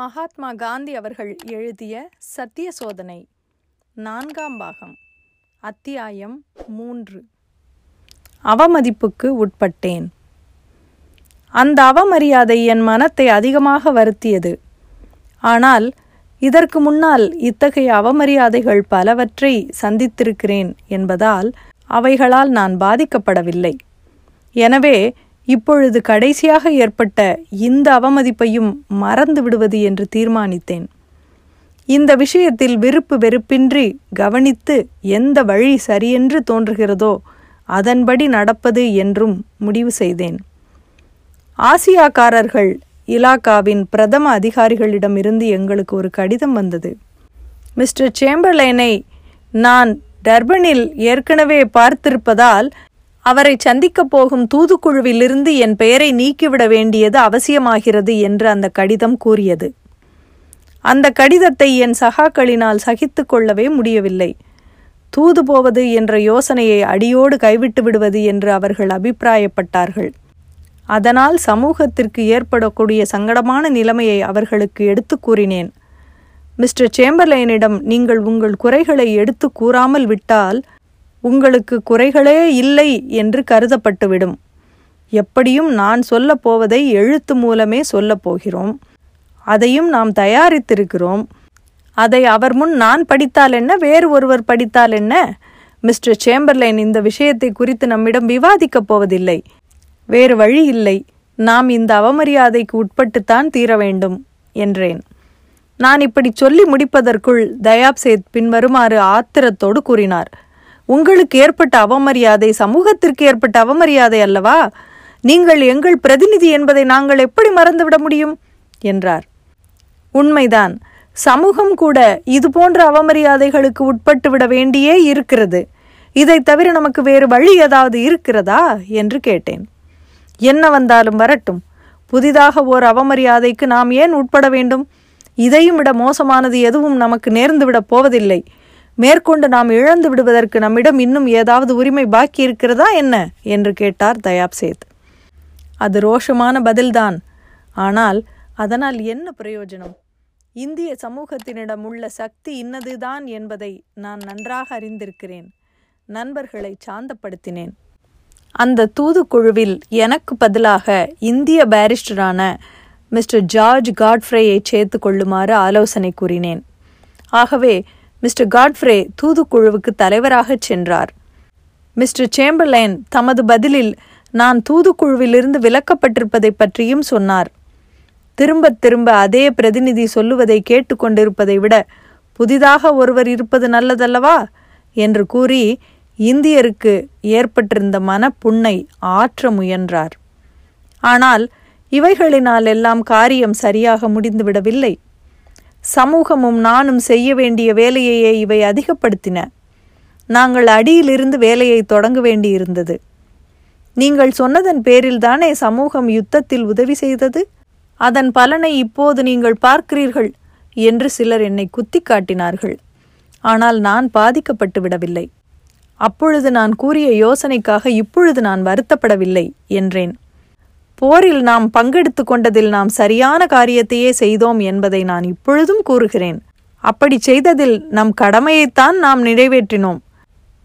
மகாத்மா காந்தி அவர்கள் எழுதிய சத்திய சோதனை நான்காம் பாகம் அத்தியாயம் மூன்று. அவமதிப்புக்கு உட்பட்டேன். அந்த அவமரியாதை என் மனத்தை அதிகமாக வருத்தியது. ஆனால் இதற்கு முன்னால் இத்தகைய அவமரியாதைகள் பலவற்றை சந்தித்திருக்கிறேன் என்பதால் அவைகளால் நான் பாதிக்கப்படவில்லை. எனவே இப்பொழுது கடைசியாக ஏற்பட்ட இந்த அவமதிப்பையும் மறந்து விடுவது என்று தீர்மானித்தேன். இந்த விஷயத்தில் விருப்பு வெறுப்பின்றி கவனித்து எந்த வழி சரியென்று தோன்றுகிறதோ அதன்படி நடப்பது என்றும் முடிவு செய்தேன். ஆசியாக்காரர்கள் இலாக்காவின் பிரதம அதிகாரிகளிடமிருந்து எங்களுக்கு ஒரு கடிதம் வந்தது. மிஸ்டர் சேம்பர்லைனை நான் டர்பனில் ஏற்கனவே பார்த்திருப்பதால் அவரை சந்திக்கப் போகும் தூதுக்குழுவிலிருந்து என் பெயரை நீக்கிவிட வேண்டியது அவசியமாகிறது என்று அந்த கடிதம் கூறியது. அந்த கடிதத்தை என் சகாக்களினால் சகித்து கொள்ளவே முடியவில்லை. தூது போவது என்ற யோசனையை அடியோடு கைவிட்டு விடுவது என்று அவர்கள் அபிப்பிராயப்பட்டார்கள். அதனால் சமூகத்திற்கு ஏற்படக்கூடிய சங்கடமான நிலைமையை அவர்களுக்கு எடுத்து கூறினேன். மிஸ்டர் சேம்பர்லைனிடம் நீங்கள் உங்கள் குறைகளை எடுத்து கூறாமல் விட்டால் உங்களுக்கு குறைகளே இல்லை என்று கருதப்பட்டுவிடும். எப்படியும் நான் சொல்லப் போவதை எழுத்து மூலமே சொல்லப் போகிறோம். அதையும் நாம் தயாரித்திருக்கிறோம். அதை அவர் முன் நான் படித்தால் என்ன? வேறு ஒருவர் படித்தால் என்ன? மிஸ்டர் சேம்பர்லைன் இந்த விஷயத்தை குறித்து நம்மிடம் விவாதிக்கப் போவதில்லை. வேறு வழி இல்லை. நாம் இந்த அவமரியாதைக்கு உட்பட்டுத்தான் தீர வேண்டும் என்றேன். நான் இப்படி சொல்லி முடிப்பதற்குள் தயாப்சேத் பின்வருமாறு ஆத்திரத்தோடு கூறினார். உங்களுக்கு ஏற்பட்ட அவமரியாதை சமூகத்திற்கு ஏற்பட்ட அவமரியாதை அல்லவா? நீங்கள் எங்கள் பிரதிநிதி என்பதை நாங்கள் எப்படி மறந்துவிட முடியும்? என்றார். உண்மைதான். சமூகம் கூட இது போன்ற அவமரியாதைகளுக்கு உட்பட்டு விட வேண்டியே இருக்கிறது. இதை தவிர நமக்கு வேறு வழி ஏதாவது இருக்கிறதா? என்று கேட்டேன். என்ன வந்தாலும் வரட்டும். புதிதாக ஓர் அவமரியாதைக்கு நாம் ஏன் உட்பட வேண்டும்? இதையும் விட மோசமானது எதுவும் நமக்கு நேர்ந்துவிடப் போவதில்லை. மேற்கொண்டு நாம் இழந்து விடுவதற்கு நம்மிடம் இன்னும் ஏதாவது உரிமை பாக்கி இருக்கிறதா என்ன? என்று கேட்டார் தயாப்சேத். அது ரோஷமான பதில்தான். ஆனால் அதனால் என்ன பிரயோஜனம்? இந்திய சமூகத்தினிடம் உள்ள சக்தி இன்னதுதான் என்பதை நான் நன்றாக அறிந்திருக்கிறேன். நண்பர்களை சாந்தப்படுத்தினேன். அந்த தூதுக்குழுவில் எனக்கு பதிலாக இந்திய பாரிஸ்டரான மிஸ்டர் ஜார்ஜ் காட்ஃப்ரேயை சேர்த்து கொள்ளுமாறு ஆலோசனை கூறினேன். ஆகவே மிஸ்டர் காட்ஃப்ரே தூதுக்குழுவுக்கு தலைவராகச் சென்றார். மிஸ்டர் சேம்பர்லேன் தமது பதிலில் நான் தூதுக்குழுவிலிருந்து விலக்கப்பட்டிருப்பதை பற்றியும் சொன்னார். திரும்ப திரும்ப அதே பிரதிநிதி சொல்லுவதை கேட்டுக்கொண்டிருப்பதை விட புதிதாக ஒருவர் இருப்பது நல்லதல்லவா? என்று கூறி இந்தியருக்கு ஏற்பட்டிருந்த மனப்புண்ணை ஆற்ற முயன்றார். ஆனால் இவைகளினால் எல்லாம் காரியம் சரியாக முடிந்துவிடவில்லை. சமூகமும் நானும் செய்ய வேண்டிய வேலையையே இவை அதிகப்படுத்தின. நாங்கள் அடியிலிருந்து வேலையை தொடங்க வேண்டியிருந்தது. நீங்கள் சொன்னதன் பேரில் தானே சமூகம் யுத்தத்தில் உதவி செய்தது? அதன் பலனை இப்போது நீங்கள் பார்க்கிறீர்கள் என்று சிலர் என்னை குத்தி காட்டினார்கள். ஆனால் நான் பாதிக்கப்பட்டு விடவில்லை. அப்பொழுது நான் கூறிய யோசனைக்காக இப்பொழுது நான் வருத்தப்படவில்லை என்றேன். போரில் நாம் பங்கெடுத்து கொண்டதில் நாம் சரியான காரியத்தையே செய்தோம் என்பதை நான் இப்பொழுதும் கூறுகிறேன். அப்படி செய்ததில் நம் கடமையைத்தான் நாம் நிறைவேற்றினோம்.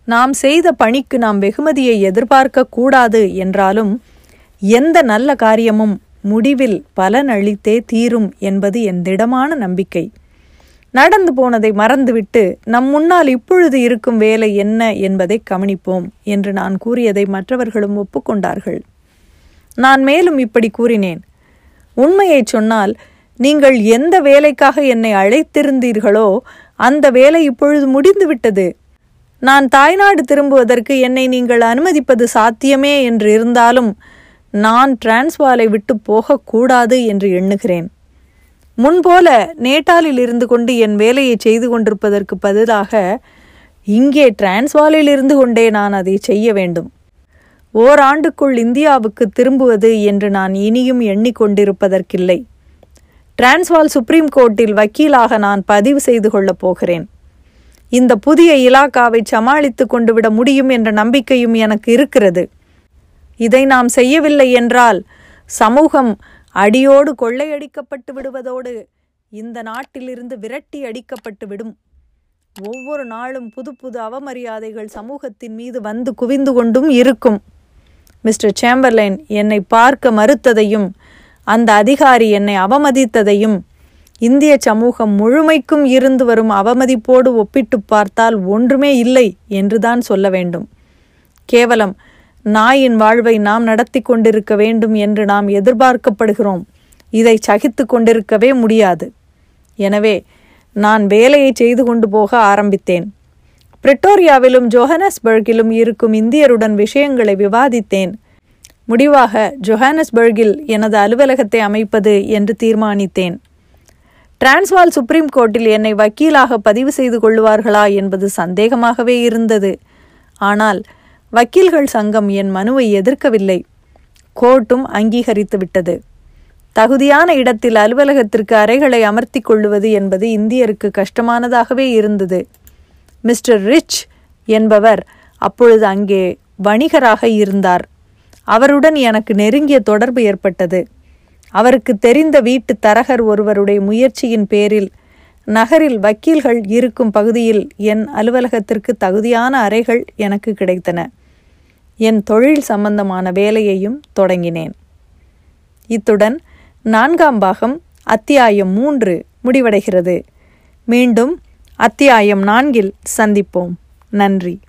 நாம் செய்த பணிக்கு நாம் வெகுமதியை எதிர்பார்க்க கூடாது என்றாலும் எந்த நல்ல காரியமும் முடிவில் பலன் அளித்தே தீரும் என்பது என் திடமான நம்பிக்கை. நடந்து போனதை மறந்துவிட்டு நம் முன்னால் இப்பொழுது இருக்கும் வேலை என்ன என்பதை கவனிப்போம் என்று நான் கூறியதை மற்றவர்களும் ஒப்புக்கொண்டார்கள். நான் மேலும் இப்படி கூறினேன். உண்மையை சொன்னால் நீங்கள் எந்த வேலைக்காக என்னை அழைத்திருந்தீர்களோ அந்த வேலை இப்பொழுது முடிந்துவிட்டது. நான் தாய்நாடு திரும்புவதற்கு என்னை நீங்கள் அனுமதிப்பது சாத்தியமே என்று இருந்தாலும் நான் டிரான்ஸ்வாலை விட்டு போகக்கூடாது என்று எண்ணுகிறேன். முன்போல நேட்டாலில் இருந்து கொண்டு என் வேலையை செய்து கொண்டிருப்பதற்கு பதிலாக இங்கே டிரான்ஸ்வாலில் இருந்து கொண்டே நான் அதை செய்ய வேண்டும். ஓராண்டுக்குள் இந்தியாவுக்கு திரும்புவது என்று நான் இனியும் எண்ணிக்கொண்டிருப்பதற்கில்லை. டிரான்ஸ்வால் சுப்ரீம் கோர்ட்டில் வக்கீலாக நான் பதிவு செய்து கொள்ளப் போகிறேன். இந்த புதிய இலாக்காவை சமாளித்து கொண்டு விட முடியும் என்ற நம்பிக்கையும் எனக்கு இருக்கிறது. இதை நாம் செய்யவில்லை என்றால் சமூகம் அடியோடு கொள்ளையடிக்கப்பட்டு விடுவதோடு இந்த நாட்டிலிருந்து விரட்டி அடிக்கப்பட்டு விடும். ஒவ்வொரு நாளும் புது புது அவமரியாதைகள் சமூகத்தின் மீது வந்து குவிந்து கொண்டும் இருக்கும். மிஸ்டர் சேம்பர்லைன் என்னை பார்க்க மறுத்ததையும் அந்த அதிகாரி என்னை அவமதித்ததையும் இந்திய சமூகம் முழுமைக்கும் இருந்து வரும் அவமதிப்போடு ஒப்பிட்டு பார்த்தால் ஒன்றுமே இல்லை என்றுதான் சொல்ல வேண்டும். கேவலம் நாயின் வாழ்வை நாம் நடத்தி கொண்டிருக்க வேண்டும் என்று நாம் எதிர்பார்க்கப்படுகிறோம். இதை சகித்து கொண்டிருக்கவே முடியாது. எனவே நான் வேலையை செய்து கொண்டு போக ஆரம்பித்தேன். பிரிட்டோரியாவிலும் ஜோஹனஸ்பர்கிலும் இருக்கும் இந்தியருடன் விஷயங்களை விவாதித்தேன். முடிவாக ஜொஹானஸ்பர்கில் எனது அலுவலகத்தை அமைப்பது என்று தீர்மானித்தேன். டிரான்ஸ்வால் சுப்ரீம் கோர்ட்டில் என்னை வக்கீலாக பதிவு செய்து கொள்வார்களா என்பது சந்தேகமாகவே இருந்தது. ஆனால் வக்கீல்கள் சங்கம் என் மனுவை எதிர்க்கவில்லை. கோர்ட்டும் அங்கீகரித்து விட்டது. தகுதியான இடத்தில் அலுவலகத்திற்கு அறைகளை அமர்த்தி கொள்ளுவது என்பது இந்தியருக்கு கஷ்டமானதாகவே இருந்தது. மிஸ்டர் ரிச் என்பவர் அப்பொழுது அங்கே வணிகராக இருந்தார். அவருடன் எனக்கு நெருங்கிய தொடர்பு ஏற்பட்டது. அவருக்கு தெரிந்த வீட்டு தரகர் ஒருவருடைய முயற்சியின் பேரில் நகரில் வக்கீல்கள் இருக்கும் பகுதியில் என் அலுவலகத்திற்கு தகுதியான அறைகள் எனக்கு கிடைத்தன. என் தொழில் சம்பந்தமான வேலையையும் தொடங்கினேன். இத்துடன் நான்காம் பாகம் அத்தியாயம் மூன்று முடிவடைகிறது. மீண்டும் அத்தியாயம் நான்கில் சந்திப்போம். நன்றி.